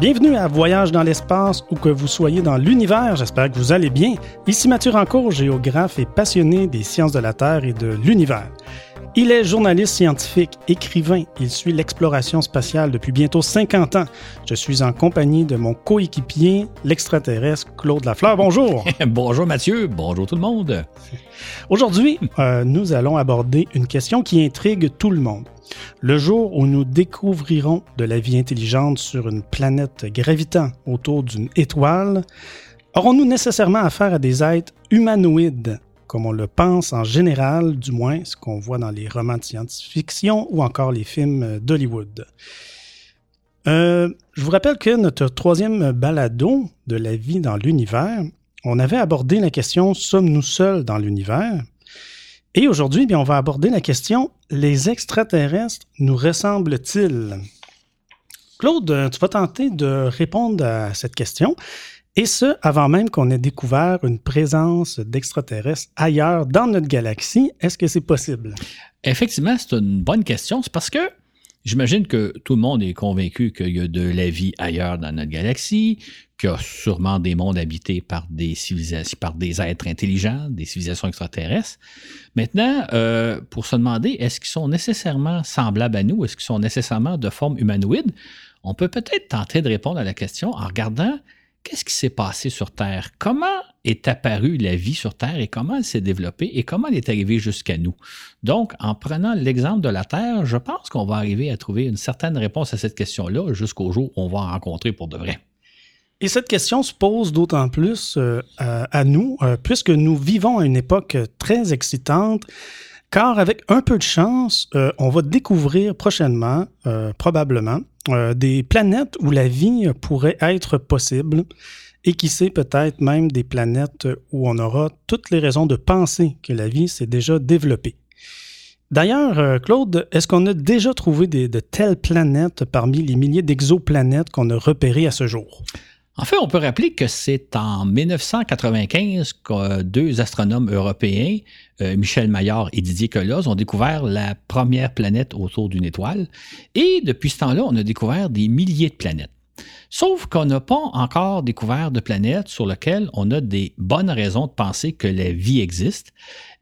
Bienvenue à Voyage dans l'espace ou que vous soyez dans l'univers, j'espère que vous allez bien. Ici Mathieu Rancourt, géographe et passionné des sciences de la Terre et de l'univers. Il est journaliste scientifique, écrivain. Il suit l'exploration spatiale depuis bientôt 50 ans. Je suis en compagnie de mon coéquipier, l'extraterrestre Claude Lafleur. Bonjour. bonjour Mathieu. Bonjour tout le monde. Aujourd'hui, euh, nous allons aborder une question qui intrigue tout le monde. Le jour où nous découvrirons de la vie intelligente sur une planète gravitant autour d'une étoile, aurons-nous nécessairement affaire à des êtres humanoïdes, comme on le pense en général, du moins ce qu'on voit dans les romans de science-fiction ou encore les films d'Hollywood? Euh, je vous rappelle que notre troisième balado de la vie dans l'univers, on avait abordé la question Sommes-nous seuls dans l'univers? Et aujourd'hui, on va aborder la question Les extraterrestres nous ressemblent-ils? Claude, tu vas tenter de répondre à cette question, et ce, avant même qu'on ait découvert une présence d'extraterrestres ailleurs dans notre galaxie. Est-ce que c'est possible? Effectivement, c'est une bonne question. C'est parce que J'imagine que tout le monde est convaincu qu'il y a de la vie ailleurs dans notre galaxie, qu'il y a sûrement des mondes habités par des civilisations, par des êtres intelligents, des civilisations extraterrestres. Maintenant, euh, pour se demander, est-ce qu'ils sont nécessairement semblables à nous? Est-ce qu'ils sont nécessairement de forme humanoïde? On peut peut-être tenter de répondre à la question en regardant qu'est-ce qui s'est passé sur Terre? Comment est apparue la vie sur Terre et comment elle s'est développée et comment elle est arrivée jusqu'à nous? Donc, en prenant l'exemple de la Terre, je pense qu'on va arriver à trouver une certaine réponse à cette question-là jusqu'au jour où on va en rencontrer pour de vrai. Et cette question se pose d'autant plus euh, à, nous, euh, puisque nous vivons à une époque très excitante, car avec un peu de chance, euh, on va découvrir prochainement, probablement, euh, des planètes où la vie pourrait être possible et qui sait peut-être même des planètes où on aura toutes les raisons de penser que la vie s'est déjà développée. D'ailleurs, euh, Claude, est-ce qu'on a déjà trouvé de telles planètes parmi les milliers d'exoplanètes qu'on a repérées à ce jour? En fait, on peut rappeler que c'est en 1995 que deux astronomes européens, euh, Michel Maillard et Didier Queloz, ont découvert la première planète autour d'une étoile. Et depuis ce temps-là, on a découvert des milliers de planètes. Sauf qu'on n'a pas encore découvert de planètes sur lesquelles on a des bonnes raisons de penser que la vie existe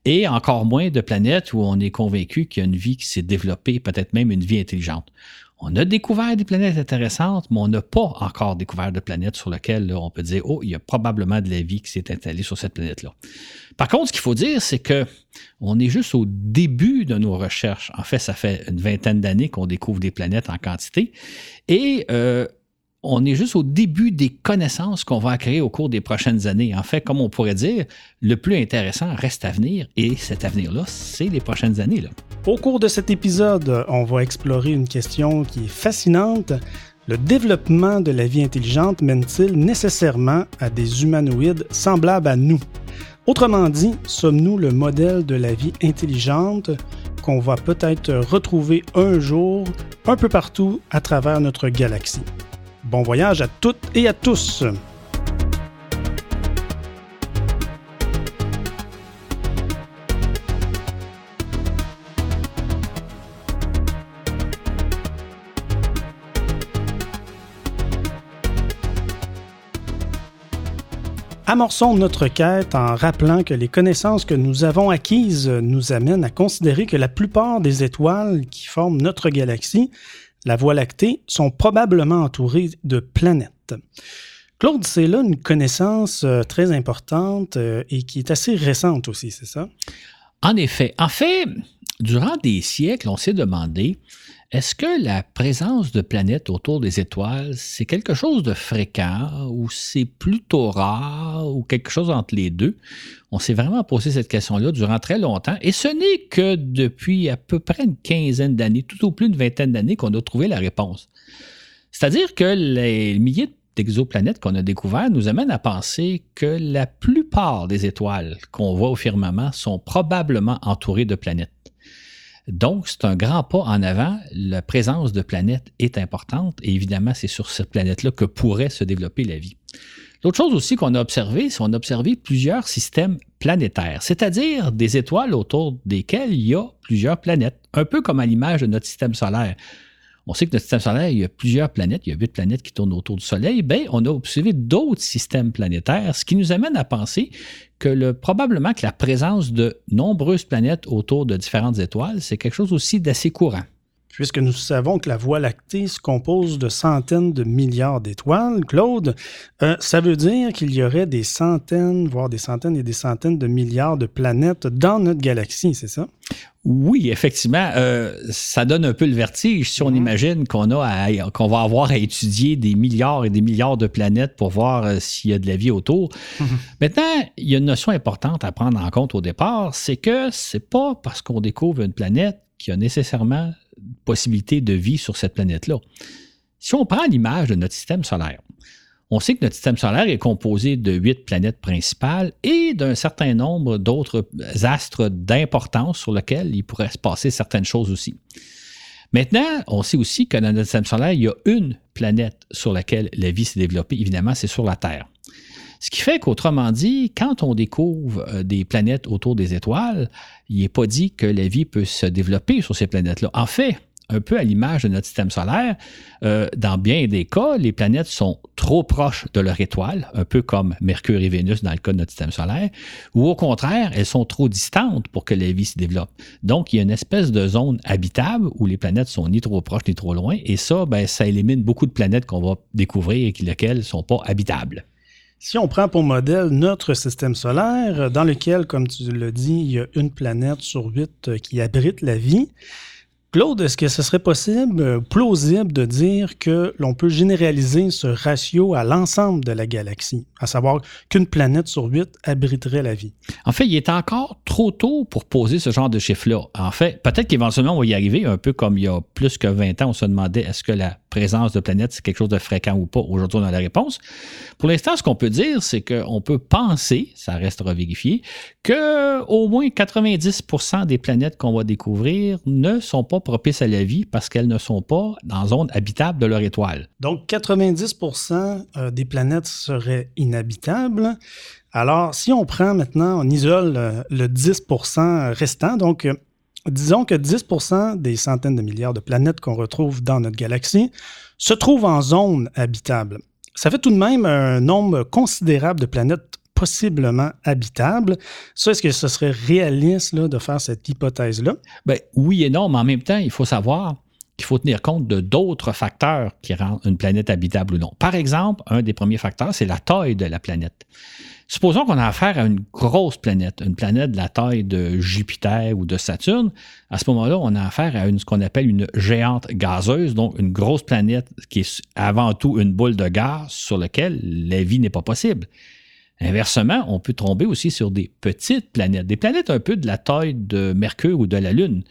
et encore moins de planètes où on est convaincu qu'il y a une vie qui s'est développée, peut-être même une vie intelligente. On a découvert des planètes intéressantes, mais on n'a pas encore découvert de planètes sur lesquelles on peut dire, oh, il y a probablement de la vie qui s'est installée sur cette planète-là. Par contre, ce qu'il faut dire, c'est que on est juste au début de nos recherches. En fait, ça fait une vingtaine d'années qu'on découvre des planètes en quantité. Et euh, on est juste au début des connaissances qu'on va acquérir au cours des prochaines années. En fait, comme on pourrait dire, le plus intéressant reste à venir et cet avenir-là, c'est les prochaines années. Là. Au cours de cet épisode, on va explorer une question qui est fascinante. Le développement de la vie intelligente mène-t-il nécessairement à des humanoïdes semblables à nous? Autrement dit, sommes-nous le modèle de la vie intelligente qu'on va peut-être retrouver un jour un peu partout à travers notre galaxie? Bon voyage à toutes et à tous. Amorçons notre quête en rappelant que les connaissances que nous avons acquises nous amènent à considérer que la plupart des étoiles qui forment notre galaxie la Voie lactée, sont probablement entourées de planètes. Claude, c'est là une connaissance euh, très importante euh, et qui est assez récente aussi, c'est ça? En effet. En fait, durant des siècles, on s'est demandé est-ce que la présence de planètes autour des étoiles, c'est quelque chose de fréquent ou c'est plutôt rare ou quelque chose entre les deux? On s'est vraiment posé cette question-là durant très longtemps et ce n'est que depuis à peu près une quinzaine d'années, tout au plus une vingtaine d'années, qu'on a trouvé la réponse. C'est-à-dire que les milliers d'exoplanètes qu'on a découvertes nous amènent à penser que la plupart des étoiles qu'on voit au firmament sont probablement entourées de planètes. Donc, c'est un grand pas en avant. La présence de planètes est importante et évidemment, c'est sur cette planète-là que pourrait se développer la vie. L'autre chose aussi qu'on a observé, c'est qu'on a observé plusieurs systèmes planétaires, c'est-à-dire des étoiles autour desquelles il y a plusieurs planètes, un peu comme à l'image de notre système solaire. On sait que notre système solaire, il y a plusieurs planètes, il y a huit planètes qui tournent autour du Soleil, bien, on a observé d'autres systèmes planétaires, ce qui nous amène à penser que le, probablement que la présence de nombreuses planètes autour de différentes étoiles, c'est quelque chose aussi d'assez courant puisque nous savons que la Voie lactée se compose de centaines de milliards d'étoiles, Claude, euh, ça veut dire qu'il y aurait des centaines, voire des centaines et des centaines de milliards de planètes dans notre galaxie, c'est ça? Oui, effectivement, euh, ça donne un peu le vertige si on mhm. imagine qu'on a qu'on va avoir à étudier des milliards et des milliards de planètes pour voir euh, s'il y a de la vie autour. Mhm. Maintenant, il y a une notion importante à prendre en compte au départ, c'est que c'est pas parce qu'on découvre une planète qu'il y a nécessairement possibilité de vie sur cette planète-là. Si on prend l'image de notre système solaire, on sait que notre système solaire est composé de huit planètes principales et d'un certain nombre d'autres astres d'importance sur lesquels il pourrait se passer certaines choses aussi. Maintenant, on sait aussi que dans notre système solaire, il y a une planète sur laquelle la vie s'est développée. Évidemment, c'est sur la Terre. Ce qui fait qu'autrement dit, quand on découvre euh, des planètes autour des étoiles, il n'est pas dit que la vie peut se développer sur ces planètes-là. En fait, un peu à l'image de notre système solaire, euh, dans bien des cas, les planètes sont trop proches de leur étoile, un peu comme Mercure et Vénus dans le cas de notre système solaire, ou au contraire, elles sont trop distantes pour que la vie se développe. Donc, il y a une espèce de zone habitable où les planètes sont ni trop proches ni trop loin, et ça, ben, ça élimine beaucoup de planètes qu'on va découvrir et lesquelles ne sont pas habitables. Si on prend pour modèle notre système solaire, dans lequel, comme tu le dis, il y a une planète sur huit qui abrite la vie, Claude, est-ce que ce serait possible, euh, plausible de dire que l'on peut généraliser ce ratio à l'ensemble de la galaxie, à savoir qu'une planète sur huit abriterait la vie? En fait, il est encore trop tôt pour poser ce genre de chiffre-là. En fait, peut-être qu'éventuellement, on va y arriver, un peu comme il y a plus que 20 ans, on se demandait est-ce que la présence de planètes, c'est quelque chose de fréquent ou pas? Aujourd'hui, on a la réponse. Pour l'instant, ce qu'on peut dire, c'est qu'on peut penser, ça restera vérifié, qu'au moins 90% des planètes qu'on va découvrir ne sont pas propices à la vie parce qu'elles ne sont pas dans zone habitable de leur étoile. Donc, 90% euh, des planètes seraient inhabitables. Alors, si on prend maintenant, on isole euh, le 10% restant, donc euh, disons que 10% des centaines de milliards de planètes qu'on retrouve dans notre galaxie se trouvent en zone habitable. Ça fait tout de même un nombre considérable de planètes possiblement habitables. Ça, est-ce que ce serait réaliste de faire cette hypothèse-là? Ben, oui et non, mais en même temps, il faut savoir qu'il faut tenir compte de d'autres facteurs qui rendent une planète habitable ou non. Par exemple, un des premiers facteurs, c'est la taille de la planète. Supposons qu'on a affaire à une grosse planète, une planète de la taille de Jupiter ou de Saturne. À ce moment-là, on a affaire à ce qu'on appelle une géante gazeuse, donc une grosse planète qui est avant tout une boule de gaz sur laquelle la vie n'est pas possible. Inversement, on peut tomber aussi sur des petites planètes, des planètes un peu de la taille de Mercure ou de la Lune.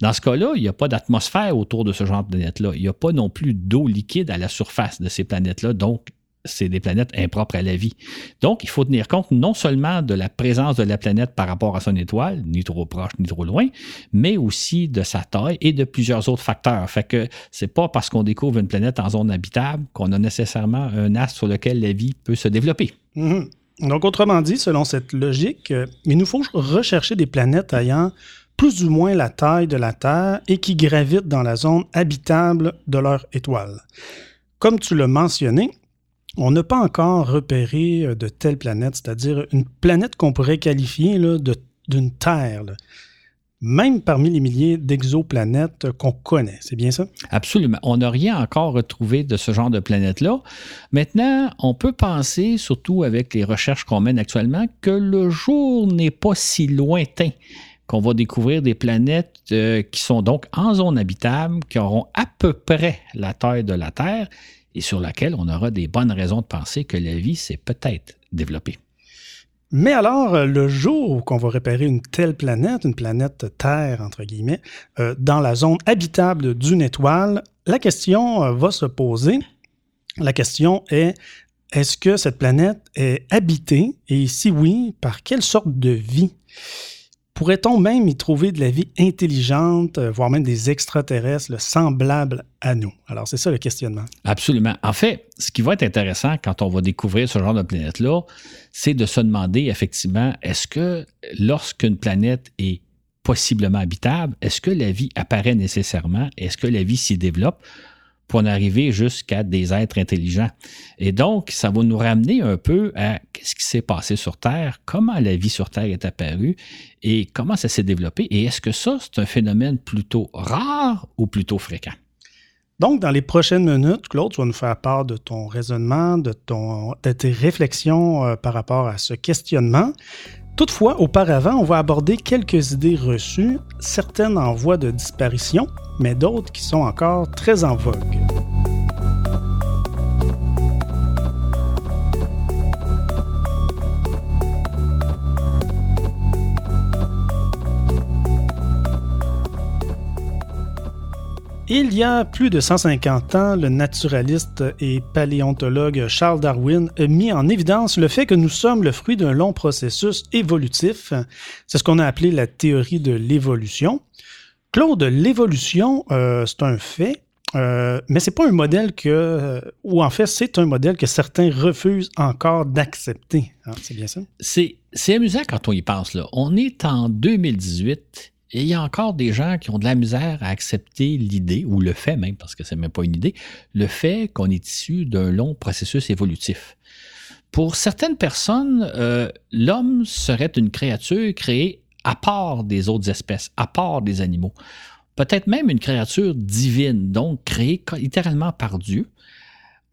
Dans ce cas-là, il n'y a pas d'atmosphère autour de ce genre de planète-là. Il n'y a pas non plus d'eau liquide à la surface de ces planètes-là, donc c'est des planètes impropres à la vie. Donc, il faut tenir compte non seulement de la présence de la planète par rapport à son étoile, ni trop proche ni trop loin, mais aussi de sa taille et de plusieurs autres facteurs. Fait que c'est pas parce qu'on découvre une planète en zone habitable qu'on a nécessairement un astre sur lequel la vie peut se développer. Mhm. Donc, autrement dit, selon cette logique, euh, il nous faut rechercher des planètes ayant plus ou moins la taille de la Terre et qui gravitent dans la zone habitable de leur étoile. Comme tu l'as mentionné, on n'a pas encore repéré euh, de telle planète, c'est-à-dire une planète qu'on pourrait qualifier d'une Terre, même parmi les milliers d'exoplanètes qu'on connaît. C'est bien ça? Absolument. On n'a rien encore retrouvé de ce genre de planète-là. Maintenant, on peut penser, surtout avec les recherches qu'on mène actuellement, que le jour n'est pas si lointain qu'on va découvrir des planètes euh, qui sont donc en zone habitable, qui auront à peu près la taille de la Terre et sur laquelle on aura des bonnes raisons de penser que la vie s'est peut-être développée. Mais alors, euh, le jour qu'on va repérer une telle planète, une planète Terre, entre guillemets, euh, dans la zone habitable d'une étoile, la question va se poser. La question est, est-ce que cette planète est habitée? Et si oui, par quelle sorte de vie? Pourrait-on même y trouver de la vie intelligente, euh, voire même des extraterrestres semblables à nous? Alors, c'est ça le questionnement. Absolument. En fait, ce qui va être intéressant quand on va découvrir ce genre de planète-là, c'est de se demander effectivement, est-ce que lorsqu'une planète est possiblement habitable, est-ce que la vie apparaît nécessairement? Est-ce que la vie s'y développe? Pour en arriver jusqu'à des êtres intelligents. Et donc, ça va nous ramener un peu à qu'est-ce qui s'est passé sur Terre, comment la vie sur Terre est apparue et comment ça s'est développé. Et est-ce que ça, c'est un phénomène plutôt rare ou plutôt fréquent? Donc, dans les prochaines minutes, Claude, tu vas nous faire part de ton raisonnement, de, ton, tes réflexions euh, par rapport à ce questionnement. Toutefois, auparavant, on va aborder quelques idées reçues, certaines en voie de disparition, mais d'autres qui sont encore très en vogue. Il y a plus de 150 ans, le naturaliste et paléontologue Charles Darwin a mis en évidence le fait que nous sommes le fruit d'un long processus évolutif. C'est ce qu'on a appelé la théorie de l'évolution. Claude, l'évolution, euh, c'est un fait, euh, mais c'est pas un modèle que, ou en fait, c'est un modèle que certains refusent encore d'accepter. Hein, c'est bien ça? C'est, c'est amusant quand on y pense. Là. On est en 2018 il y a encore des gens qui ont de la misère à accepter l'idée, ou le fait même, parce que c'est même pas une idée, le fait qu'on est issu d'un long processus évolutif. Pour certaines personnes, euh, l'homme serait une créature créée à part des autres espèces, à part des animaux. Peut-être même une créature divine, donc créée littéralement par Dieu.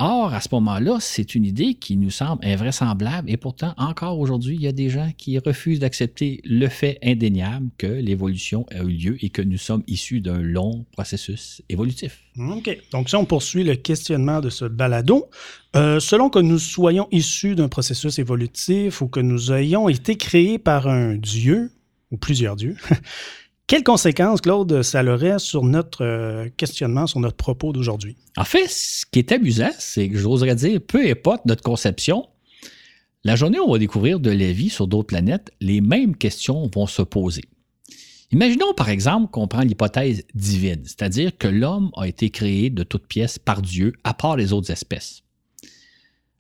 Or, à ce moment-là, c'est une idée qui nous semble invraisemblable et pourtant, encore aujourd'hui, il y a des gens qui refusent d'accepter le fait indéniable que l'évolution a eu lieu et que nous sommes issus d'un long processus évolutif. OK. Donc, si on poursuit le questionnement de ce balado, euh, selon que nous soyons issus d'un processus évolutif ou que nous ayons été créés par un Dieu ou plusieurs dieux, Quelles conséquences, Claude, ça aurait sur notre euh, questionnement, sur notre propos d'aujourd'hui? En fait, ce qui est amusant, c'est que j'oserais dire, peu importe notre conception, la journée où on va découvrir de la vie sur d'autres planètes, les mêmes questions vont se poser. Imaginons par exemple qu'on prend l'hypothèse divine, c'est-à-dire que l'homme a été créé de toutes pièces par Dieu, à part les autres espèces.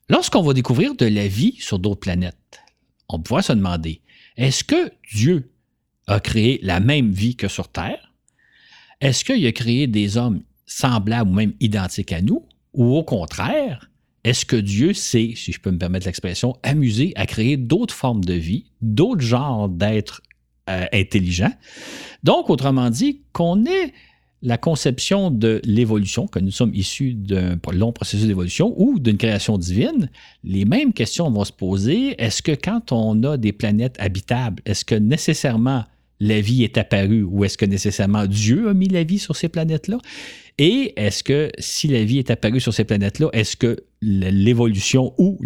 Lorsqu'on va découvrir de la vie sur d'autres planètes, on pourra se demander, est-ce que Dieu a créé la même vie que sur Terre? Est-ce qu'il a créé des hommes semblables ou même identiques à nous? Ou au contraire, est-ce que Dieu s'est, si je peux me permettre l'expression, amusé à créer d'autres formes de vie, d'autres genres d'êtres euh, intelligents? Donc, autrement dit, qu'on ait la conception de l'évolution, que nous sommes issus d'un long processus d'évolution ou d'une création divine, les mêmes questions vont se poser. Est-ce que quand on a des planètes habitables, est-ce que nécessairement la vie est apparue ou est-ce que nécessairement Dieu a mis la vie sur ces planètes-là? Et est-ce que si la vie est apparue sur ces planètes-là, est-ce que l'évolution ou,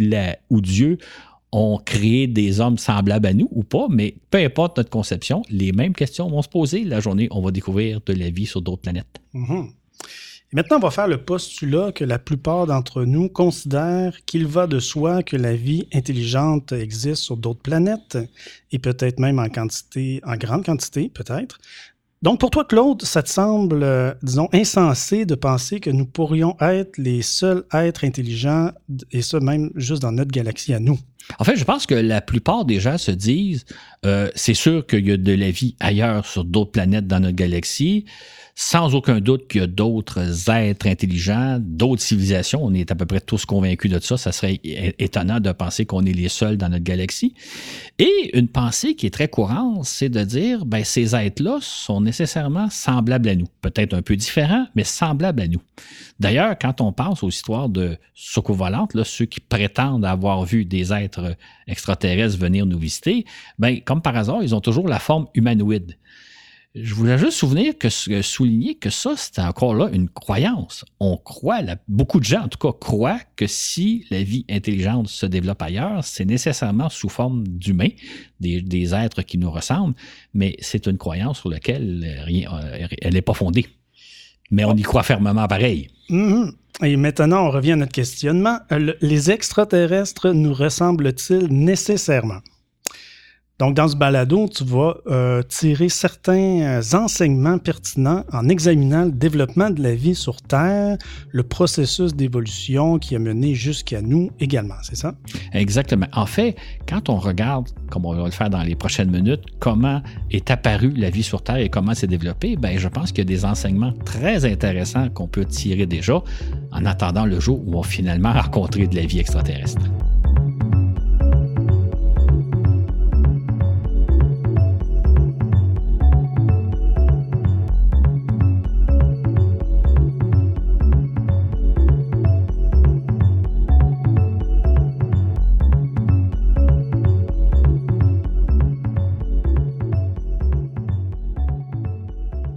ou Dieu ont créé des hommes semblables à nous ou pas? Mais peu importe notre conception, les mêmes questions vont se poser. La journée, on va découvrir de la vie sur d'autres planètes. Mm-hmm. Maintenant, on va faire le postulat que la plupart d'entre nous considèrent qu'il va de soi que la vie intelligente existe sur d'autres planètes et peut-être même en quantité, en grande quantité, peut-être. Donc, pour toi, Claude, ça te semble, euh, disons, insensé de penser que nous pourrions être les seuls êtres intelligents, et ça même juste dans notre galaxie à nous? En fait, je pense que la plupart des gens se disent, euh, c'est sûr qu'il y a de la vie ailleurs sur d'autres planètes dans notre galaxie sans aucun doute qu'il y a d'autres êtres intelligents, d'autres civilisations. On est à peu près tous convaincus de ça. Ça serait étonnant de penser qu'on est les seuls dans notre galaxie. Et une pensée qui est très courante, c'est de dire, ben, ces êtres-là sont nécessairement semblables à nous. Peut-être un peu différents, mais semblables à nous. D'ailleurs, quand on pense aux histoires de là, ceux qui prétendent avoir vu des êtres extraterrestres venir nous visiter, ben, comme par hasard, ils ont toujours la forme humanoïde. Je voulais juste souvenir que, souligner que ça, c'est encore là une croyance. On croit, beaucoup de gens en tout cas croient que si la vie intelligente se développe ailleurs, c'est nécessairement sous forme d'humains, des, êtres qui nous ressemblent, mais c'est une croyance sur laquelle rien, euh, elle n'est pas fondée. Mais on y croit fermement pareil. Mm-hmm. Et maintenant, on revient à notre questionnement. Les extraterrestres nous ressemblent-ils nécessairement? Donc, dans ce balado, tu vas euh, tirer certains euh, enseignements pertinents en examinant le développement de la vie sur Terre, le processus d'évolution qui a mené jusqu'à nous également, c'est ça? Exactement. En fait, quand on regarde, comme on va le faire dans les prochaines minutes, comment est apparue la vie sur Terre et comment s'est développée, ben, je pense qu'il y a des enseignements très intéressants qu'on peut tirer déjà en attendant le jour où on va finalement rencontrer de la vie extraterrestre.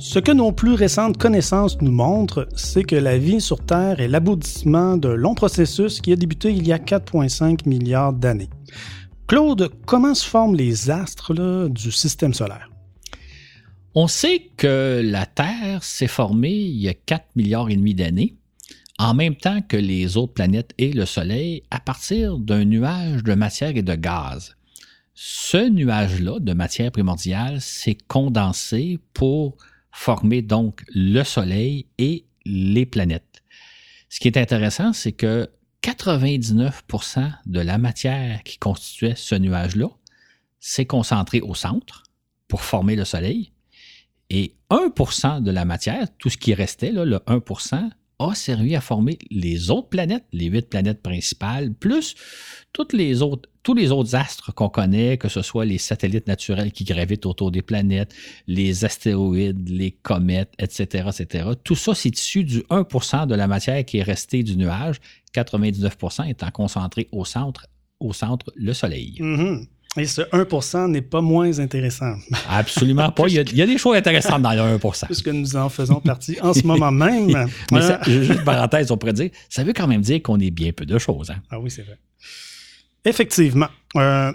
Ce que nos plus récentes connaissances nous montrent, c'est que la vie sur Terre est l'aboutissement d'un long processus qui a débuté il y a 4,5 milliards d'années. Claude, comment se forment les astres du système solaire? On sait que la Terre s'est formée il y a 4 milliards d'années, en même temps que les autres planètes et le Soleil, à partir d'un nuage de matière et de gaz. Ce nuage-là de matière primordiale s'est condensé pour former donc le Soleil et les planètes. Ce qui est intéressant, c'est que 99% de la matière qui constituait ce nuage-là s'est concentrée au centre pour former le Soleil. Et 1% de la matière, tout ce qui restait, le 1 a servi à former les autres planètes, les huit planètes principales, plus tous les autres astres qu'on connaît, que ce soit les satellites naturels qui gravitent autour des planètes, les astéroïdes, les comètes, etc., etc. Tout ça, c'est issu du 1% de la matière qui est restée du nuage, 99% étant concentré au centre, au centre, le Soleil. Mm-hmm. Et ce 1% n'est pas moins intéressant. Absolument pas. Il y, a, des choses intéressantes dans le 1 Puisque nous en faisons partie en ce moment même. Mais ça, juste parenthèse, on pourrait dire, ça veut quand même dire qu'on est bien peu de choses. Hein? Ah oui, c'est vrai. Effectivement. Euh,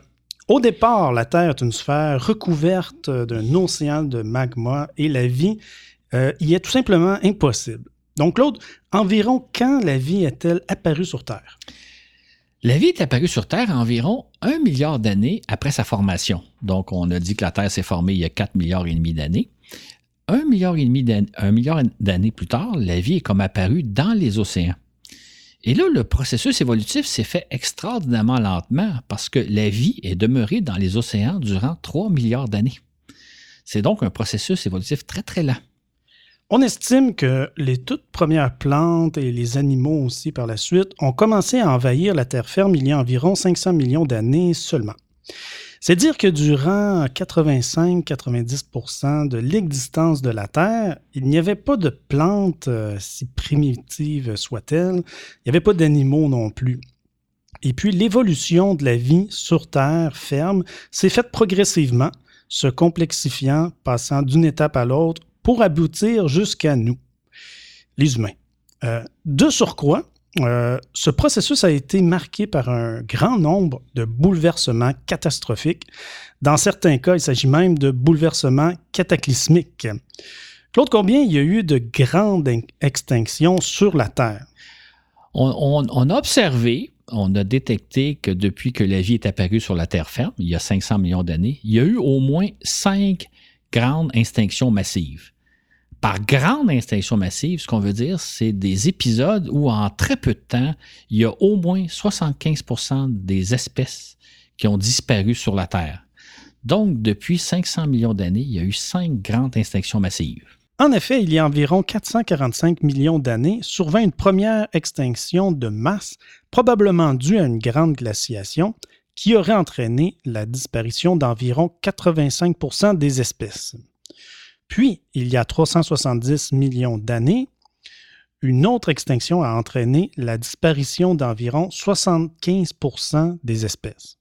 au départ, la Terre est une sphère recouverte d'un océan de magma et la vie euh, y est tout simplement impossible. Donc, Claude, environ quand la vie est-elle apparue sur Terre? La vie est apparue sur Terre environ un milliard d'années après sa formation. Donc, on a dit que la Terre s'est formée il y a 4 milliards et demi d'années. Un milliard et demi d'années plus tard, la vie est comme apparue dans les océans. Et là, le processus évolutif s'est fait extraordinairement lentement parce que la vie est demeurée dans les océans durant 3 milliards d'années. C'est donc un processus évolutif très, très lent. On estime que les toutes premières plantes et les animaux aussi par la suite ont commencé à envahir la terre ferme il y a environ 500 millions d'années seulement. C'est dire que durant 85-90% de l'existence de la Terre, il n'y avait pas de plantes, euh, si primitives soient-elles, il n'y avait pas d'animaux non plus. Et puis l'évolution de la vie sur Terre ferme s'est faite progressivement, se complexifiant, passant d'une étape à l'autre pour aboutir jusqu'à nous, les humains. Euh, de surcroît, euh, ce processus a été marqué par un grand nombre de bouleversements catastrophiques. Dans certains cas, il s'agit même de bouleversements cataclysmiques. Claude, combien il y a eu de grandes extinctions sur la Terre? On, on, a observé, on a détecté que depuis que la vie est apparue sur la Terre ferme, il y a 500 millions d'années, il y a eu au moins cinq grandes extinctions massives. Par grande extinction massive, ce qu'on veut dire, c'est des épisodes où en très peu de temps, il y a au moins 75% des espèces qui ont disparu sur la Terre. Donc, depuis 500 millions d'années, il y a eu cinq grandes extinctions massives. En effet, il y a environ 445 millions d'années, survint une première extinction de masse, probablement due à une grande glaciation, qui aurait entraîné la disparition d'environ 85% des espèces. Puis, il y a 370 millions d'années, une autre extinction a entraîné la disparition d'environ 75% des espèces.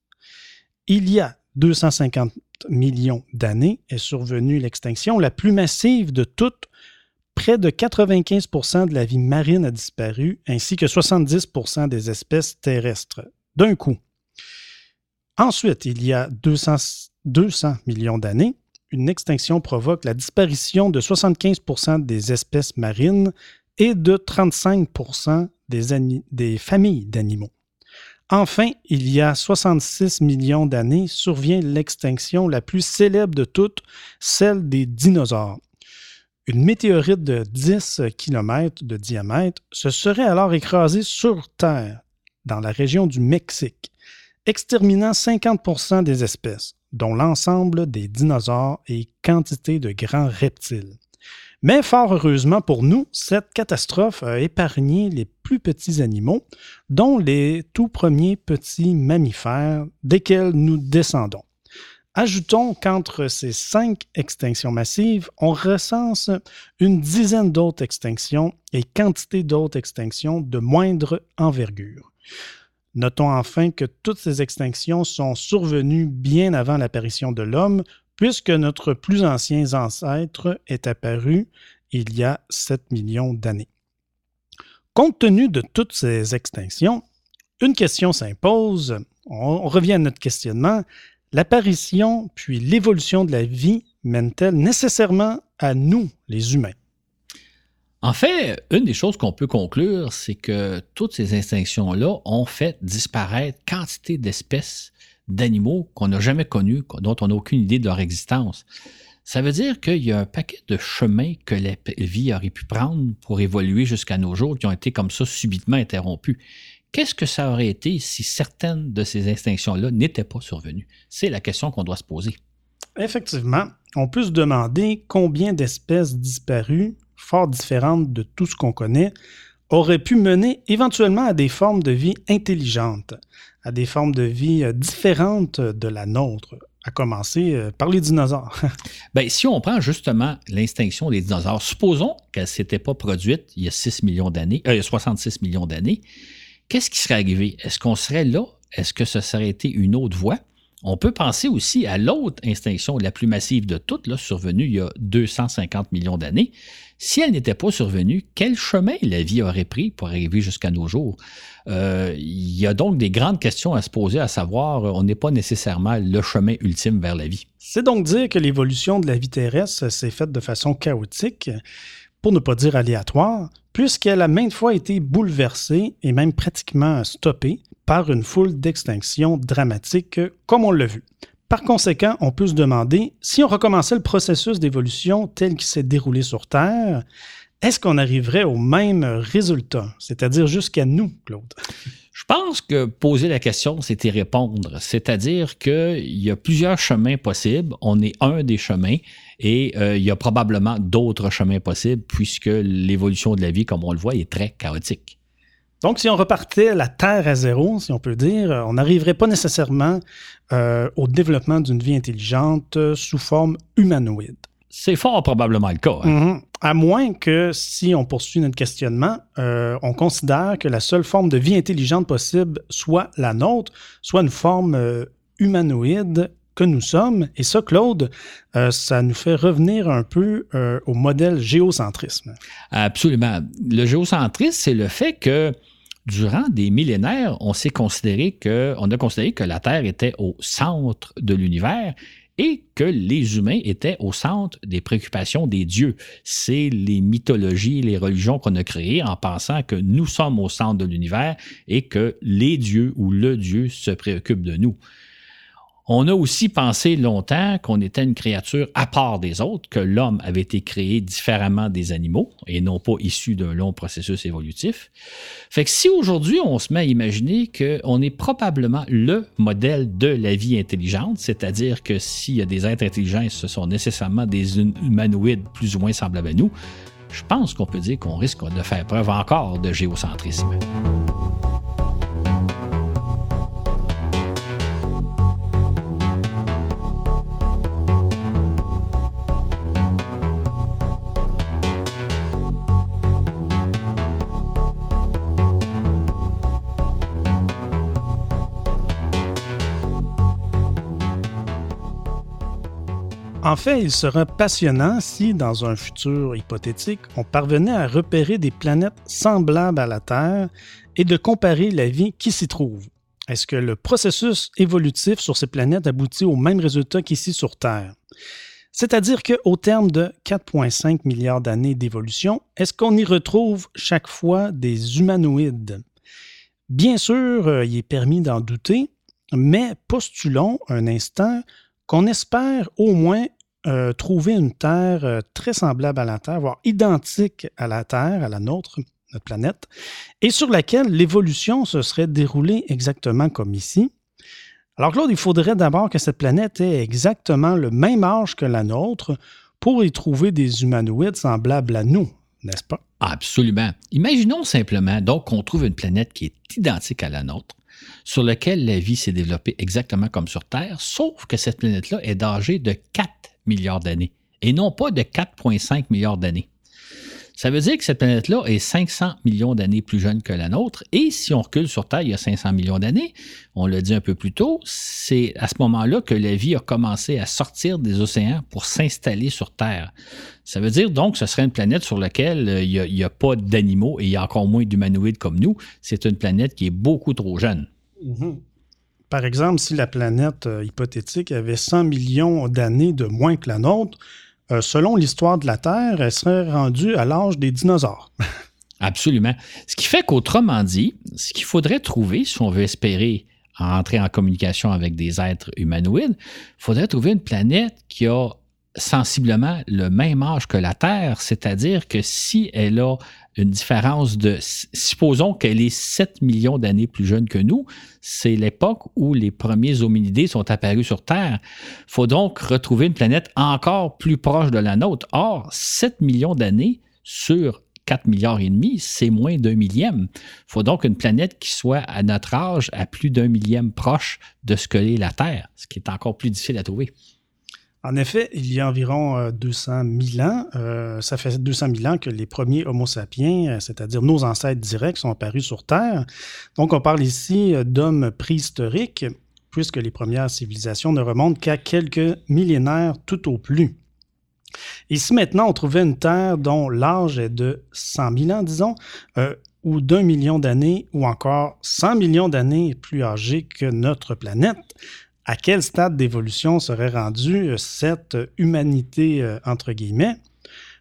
Il y a 250 millions d'années est survenue l'extinction la plus massive de toutes. Près de 95% de la vie marine a disparu, ainsi que 70% des espèces terrestres, d'un coup. Ensuite, il y a 200, 200 millions d'années, une extinction provoque la disparition de 75% des espèces marines et de 35 des, des familles d'animaux. Enfin, il y a 66 millions d'années survient l'extinction la plus célèbre de toutes, celle des dinosaures. Une météorite de 10 km de diamètre se serait alors écrasée sur Terre, dans la région du Mexique, exterminant 50% des espèces, dont l'ensemble des dinosaures et quantité de grands reptiles. Mais fort heureusement pour nous, cette catastrophe a épargné les plus petits animaux, dont les tout premiers petits mammifères desquels nous descendons. Ajoutons qu'entre ces cinq extinctions massives, on recense une dizaine d'autres extinctions et quantité d'autres extinctions de moindre envergure. Notons enfin que toutes ces extinctions sont survenues bien avant l'apparition de l'homme, puisque notre plus ancien ancêtre est apparu il y a 7 millions d'années. Compte tenu de toutes ces extinctions, une question s'impose. On revient à notre questionnement. L'apparition puis l'évolution de la vie mène-t-elle nécessairement à nous, les humains? En fait, une des choses qu'on peut conclure, c'est que toutes ces extinctions-là ont fait disparaître quantité d'espèces d'animaux qu'on n'a jamais connus, dont on n'a aucune idée de leur existence. Ça veut dire qu'il y a un paquet de chemins que la vie aurait pu prendre pour évoluer jusqu'à nos jours qui ont été comme ça subitement interrompus. Qu'est-ce que ça aurait été si certaines de ces extinctions-là n'étaient pas survenues? C'est la question qu'on doit se poser. Effectivement, on peut se demander combien d'espèces disparues fort différentes de tout ce qu'on connaît, auraient pu mener éventuellement à des formes de vie intelligentes, à des formes de vie euh, différentes de la nôtre, à commencer euh, par les dinosaures. Bien, si on prend justement l'extinction des dinosaures, supposons qu'elle ne s'était pas produite il y a 6 millions d'années, euh, 66 millions d'années, qu'est-ce qui serait arrivé? Est-ce qu'on serait là? Est-ce que ce serait été une autre voie? On peut penser aussi à l'autre extinction la plus massive de toutes, là, survenue il y a 250 millions d'années. Si elle n'était pas survenue, quel chemin la vie aurait pris pour arriver jusqu'à nos jours? Euh, il y a donc des grandes questions à se poser, à savoir, on n'est pas nécessairement le chemin ultime vers la vie. C'est donc dire que l'évolution de la vie terrestre s'est faite de façon chaotique, pour ne pas dire aléatoire, puisqu'elle a maintes fois été bouleversée et même pratiquement stoppée par une foule d'extinctions dramatiques, comme on l'a vu. Par conséquent, on peut se demander si on recommençait le processus d'évolution tel qu'il s'est déroulé sur Terre, est-ce qu'on arriverait au même résultat, c'est-à-dire jusqu'à nous, Claude? Je pense que poser la question, c'est y répondre. C'est-à-dire qu'il y a plusieurs chemins possibles. On est un des chemins et euh, il y a probablement d'autres chemins possibles puisque l'évolution de la vie, comme on le voit, est très chaotique. Donc, si on repartait la Terre à zéro, si on peut dire, on n'arriverait pas nécessairement euh, au développement d'une vie intelligente sous forme humanoïde. C'est fort probablement le cas. Hein. Mhm. À moins que, si on poursuit notre questionnement, euh, on considère que la seule forme de vie intelligente possible soit la nôtre, soit une forme euh, humanoïde que nous sommes. Et ça, Claude, euh, ça nous fait revenir un peu au modèle géocentrisme. Absolument. Le géocentrisme, c'est le fait que durant des millénaires, on s'est considéré que, on a considéré que la Terre était au centre de l'univers et que les humains étaient au centre des préoccupations des dieux. C'est les mythologies, les religions qu'on a créées en pensant que nous sommes au centre de l'univers et que les dieux ou le dieu se préoccupent de nous. On a aussi pensé longtemps qu'on était une créature à part des autres, que l'homme avait été créé différemment des animaux et non pas issu d'un long processus évolutif. Fait que si aujourd'hui on se met à imaginer qu'on est probablement le modèle de la vie intelligente, c'est-à-dire que s'il y a des êtres intelligents, ce sont nécessairement des humanoïdes plus ou moins semblables à nous, je pense qu'on peut dire qu'on risque de faire preuve encore de géocentrisme. En fait, il serait passionnant si, dans un futur hypothétique, on parvenait à repérer des planètes semblables à la Terre et de comparer la vie qui s'y trouve. Est-ce que le processus évolutif sur ces planètes aboutit au même résultat qu'ici sur Terre? C'est-à-dire qu'au terme de 4,5 milliards d'années d'évolution, est-ce qu'on y retrouve chaque fois des humanoïdes? Bien sûr, euh, il est permis d'en douter, mais postulons un instant qu'on espère au moins euh, trouver une Terre euh, très semblable à la Terre, voire identique à la Terre, à la nôtre, notre planète, et sur laquelle l'évolution se serait déroulée exactement comme ici. Alors Claude, il faudrait d'abord que cette planète ait exactement le même âge que la nôtre pour y trouver des humanoïdes semblables à nous, n'est-ce pas? Absolument. Imaginons simplement donc qu'on trouve une planète qui est identique à la nôtre, sur laquelle la vie s'est développée exactement comme sur Terre, sauf que cette planète-là est âgée de 4 milliards d'années et non pas de 4,5 milliards d'années. Ça veut dire que cette planète-là est 500 millions d'années plus jeune que la nôtre. Et si on recule sur Terre il y a 500 millions d'années, on l'a dit un peu plus tôt, c'est à ce moment-là que la vie a commencé à sortir des océans pour s'installer sur Terre. Ça veut dire donc que ce serait une planète sur laquelle euh, il n'y a, pas d'animaux et il y a encore moins d'humanoïdes comme nous. C'est une planète qui est beaucoup trop jeune. Mm-hmm. Par exemple, si la planète euh, hypothétique avait 100 millions d'années de moins que la nôtre, euh, selon l'histoire de la Terre, elle serait rendue à l'âge des dinosaures. Absolument. Ce qui fait qu'autrement dit, ce qu'il faudrait trouver, si on veut espérer entrer en communication avec des êtres humanoïdes, il faudrait trouver une planète qui a sensiblement le même âge que la Terre, c'est-à-dire que si elle a une différence de, supposons qu'elle est 7 millions d'années plus jeune que nous, c'est l'époque où les premiers hominidés sont apparus sur Terre. Faut donc retrouver une planète encore plus proche de la nôtre. Or, 7 millions d'années sur 4 milliards et demi, c'est moins d'un millième. Il faut donc une planète qui soit à notre âge à plus d'un millième proche de ce que l'est la Terre, ce qui est encore plus difficile à trouver. En effet, il y a environ 200 euh, 000 ans, euh, ça fait 200 000 ans que les premiers Homo sapiens, euh, c'est-à-dire nos ancêtres directs, sont apparus sur Terre. Donc, on parle ici d'hommes préhistoriques, puisque les premières civilisations ne remontent qu'à quelques millénaires tout au plus. Ici, maintenant, on trouvait une Terre dont l'âge est de 100 000 ans, disons, ou d'un million d'années, ou encore 100 millions d'années plus âgée que notre planète à quel stade d'évolution serait rendue euh, cette humanité, euh, entre guillemets?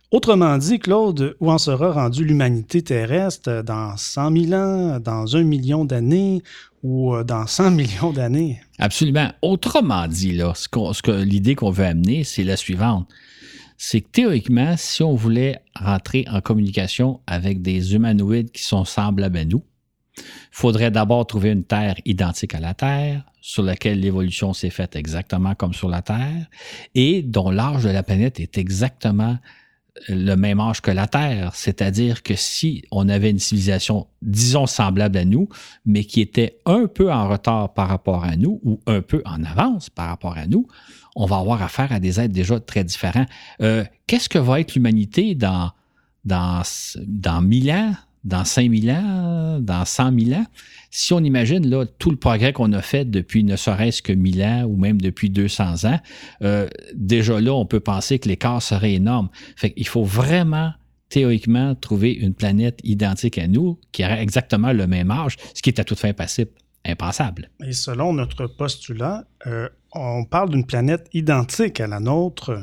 Autrement dit, Claude, où en sera rendue l'humanité terrestre euh, dans 100 000 ans, dans un million d'années ou dans 100 millions d'années? Absolument. Autrement dit, là, ce, que, l'idée qu'on veut amener, c'est la suivante. C'est que théoriquement, si on voulait rentrer en communication avec des humanoïdes qui sont semblables à nous, faudrait d'abord trouver une Terre identique à la Terre, sur laquelle l'évolution s'est faite exactement comme sur la Terre, et dont l'âge de la planète est exactement euh, le même âge que la Terre. C'est-à-dire que si on avait une civilisation, disons, semblable à nous, mais qui était un peu en retard par rapport à nous ou un peu en avance par rapport à nous, on va avoir affaire à des êtres déjà très différents. Euh, qu'est-ce que va être l'humanité dans, dans, dans 1000 ans, dans 5000 ans, dans 100 000 ans, si on imagine là, tout le progrès qu'on a fait depuis ne serait-ce que 1000 ans ou même depuis 200 ans, euh, déjà là, on peut penser que l'écart serait énorme. Fait qu'il faut vraiment théoriquement trouver une planète identique à nous qui aurait exactement le même âge, ce qui est à toute fin possible, impensable. Et selon notre postulat, euh, on parle d'une planète identique à la nôtre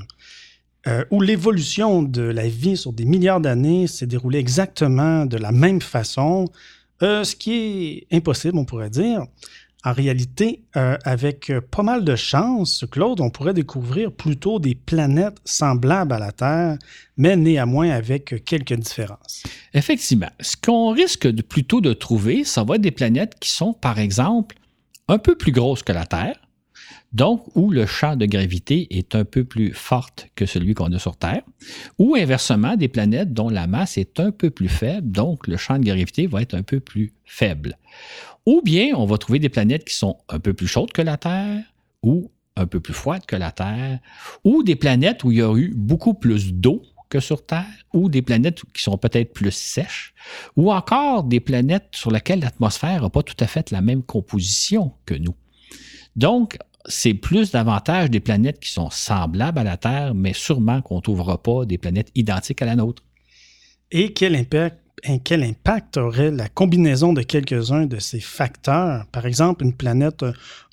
euh, où l'évolution de la vie sur des milliards d'années s'est déroulée exactement de la même façon, euh, ce qui est impossible, on pourrait dire. En réalité, euh, avec pas mal de chance, Claude, on pourrait découvrir plutôt des planètes semblables à la Terre, mais néanmoins avec quelques différences. Effectivement. Ce qu'on risque plutôt de trouver, ça va être des planètes qui sont, par exemple, un peu plus grosses que la Terre, donc où le champ de gravité est un peu plus forte que celui qu'on a sur Terre, ou inversement des planètes dont la masse est un peu plus faible, donc le champ de gravité va être un peu plus faible. Ou bien on va trouver des planètes qui sont un peu plus chaudes que la Terre, ou un peu plus froides que la Terre, ou des planètes où il y a eu beaucoup plus d'eau que sur Terre, ou des planètes qui sont peut-être plus sèches, ou encore des planètes sur lesquelles l'atmosphère n'a pas tout à fait la même composition que nous. Donc, c'est plus davantage des planètes qui sont semblables à la Terre, mais sûrement qu'on ne trouvera pas des planètes identiques à la nôtre. Et quel impact, quel impact aurait la combinaison de quelques-uns de ces facteurs? Par exemple, une planète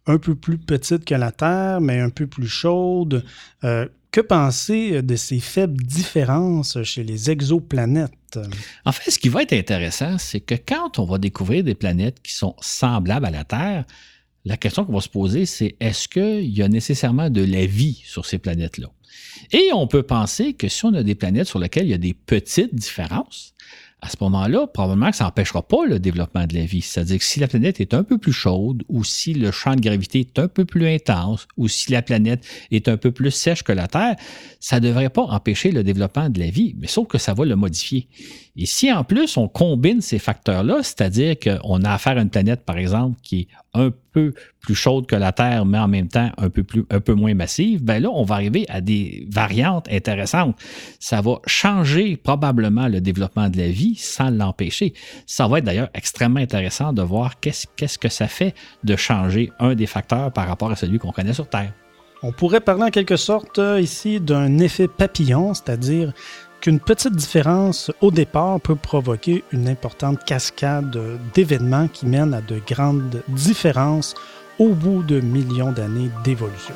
un peu plus petite que la Terre, mais un peu plus chaude. Euh, que penser de ces faibles différences chez les exoplanètes? En fait, ce qui va être intéressant, c'est que quand on va découvrir des planètes qui sont semblables à la Terre, la question qu'on va se poser, c'est est-ce qu'il y a nécessairement de la vie sur ces planètes-là? Et on peut penser que si on a des planètes sur lesquelles il y a des petites différences, à ce moment-là, probablement que ça n'empêchera pas le développement de la vie. C'est-à-dire que si la planète est un peu plus chaude, ou si le champ de gravité est un peu plus intense, ou si la planète est un peu plus sèche que la Terre, ça ne devrait pas empêcher le développement de la vie, mais sauf que ça va le modifier. Et si en plus on combine ces facteurs-là, c'est-à-dire qu'on a affaire à une planète, par exemple, qui est un peu plus chaude que la Terre, mais en même temps un peu, moins massive, ben là, on va arriver à des variantes intéressantes. Ça va changer probablement le développement de la vie sans l'empêcher. Ça va être d'ailleurs extrêmement intéressant de voir qu'est-ce, qu'est-ce que ça fait de changer un des facteurs par rapport à celui qu'on connaît sur Terre. On pourrait parler en quelque sorte euh, ici d'un effet papillon, c'est-à-dire qu'une petite différence au départ peut provoquer une importante cascade d'événements qui mènent à de grandes différences au bout de millions d'années d'évolution.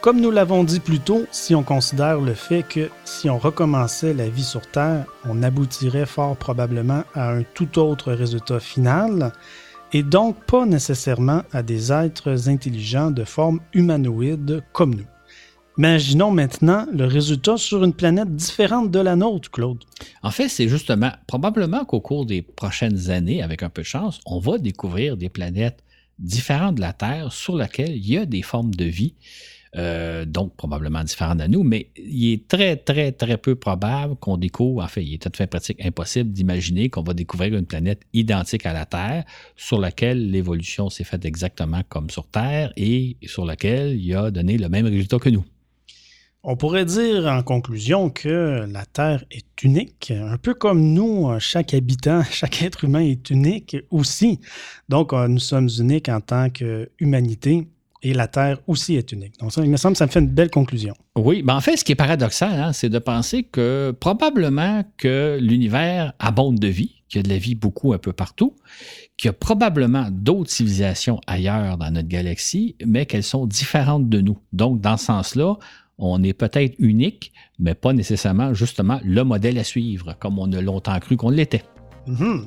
Comme nous l'avons dit plus tôt, si on considère le fait que si on recommençait la vie sur Terre, on aboutirait fort probablement à un tout autre résultat final, et donc pas nécessairement à des êtres intelligents de forme humanoïde comme nous. Imaginons maintenant le résultat sur une planète différente de la nôtre, Claude. En fait, c'est justement, probablement qu'au cours des prochaines années, avec un peu de chance, on va découvrir des planètes différentes de la Terre sur lesquelles il y a des formes de vie euh, donc probablement différent de nous, mais il est très, très, très peu probable qu'on découvre, en fait, il est tout à fait pratique impossible d'imaginer qu'on va découvrir une planète identique à la Terre, sur laquelle l'évolution s'est faite exactement comme sur Terre et sur laquelle il a donné le même résultat que nous. On pourrait dire en conclusion que la Terre est unique, un peu comme nous, chaque habitant, chaque être humain est unique aussi. Donc, nous sommes uniques en tant qu'humanité et la Terre aussi est unique. Donc, ça, il me semble que ça me fait une belle conclusion. Oui, ben en fait, ce qui est paradoxal, hein, c'est de penser que probablement que l'univers abonde de vie, qu'il y a de la vie beaucoup un peu partout, qu'il y a probablement d'autres civilisations ailleurs dans notre galaxie, mais qu'elles sont différentes de nous. Donc, dans ce sens-là, on est peut-être unique, mais pas nécessairement justement le modèle à suivre, comme on a longtemps cru qu'on l'était. Mhm.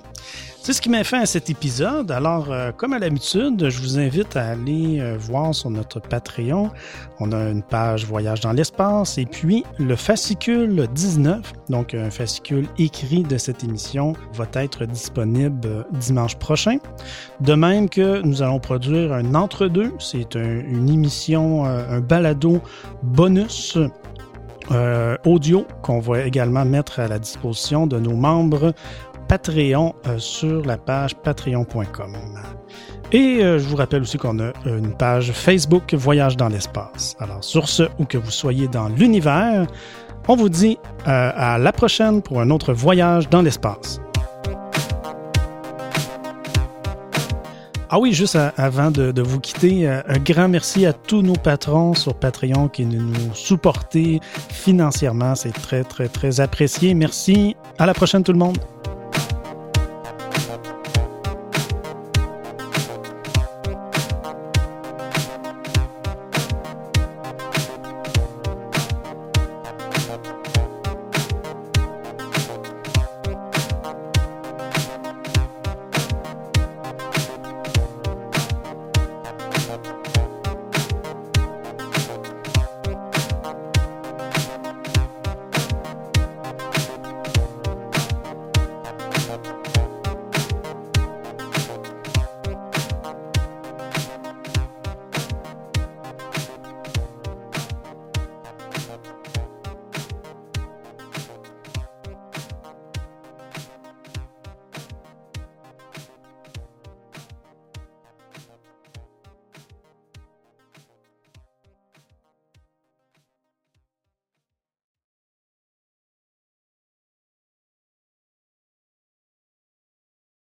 C'est ce qui m'a fait à cet épisode? Alors, euh, comme à l'habitude, je vous invite à aller euh, voir sur notre Patreon. On a une page Voyage dans l'espace et puis le fascicule 19, donc un fascicule écrit de cette émission, va être disponible euh, dimanche prochain. De même que nous allons produire un entre-deux. C'est une émission, un balado bonus audio qu'on va également mettre à la disposition de nos membres Patreon euh, sur la page patreon.com. Et euh, je vous rappelle aussi qu'on a une page Facebook Voyage dans l'espace. Alors sur ce, où que vous soyez dans l'univers, on vous dit euh, à la prochaine pour un autre voyage dans l'espace. Ah oui, juste avant de, vous quitter, un grand merci à tous nos patrons sur Patreon qui nous supportent financièrement. C'est très, très, très apprécié. Merci. À la prochaine tout le monde.